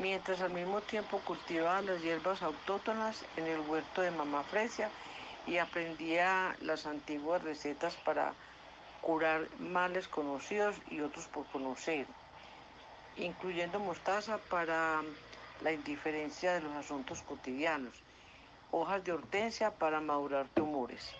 mientras al mismo tiempo cultivaba las hierbas autóctonas en el huerto de Mamá Fresia y aprendía las antiguas recetas para curar males conocidos y otros por conocer, incluyendo mostaza para la indiferencia de los asuntos cotidianos, hojas de hortensia para madurar tumores.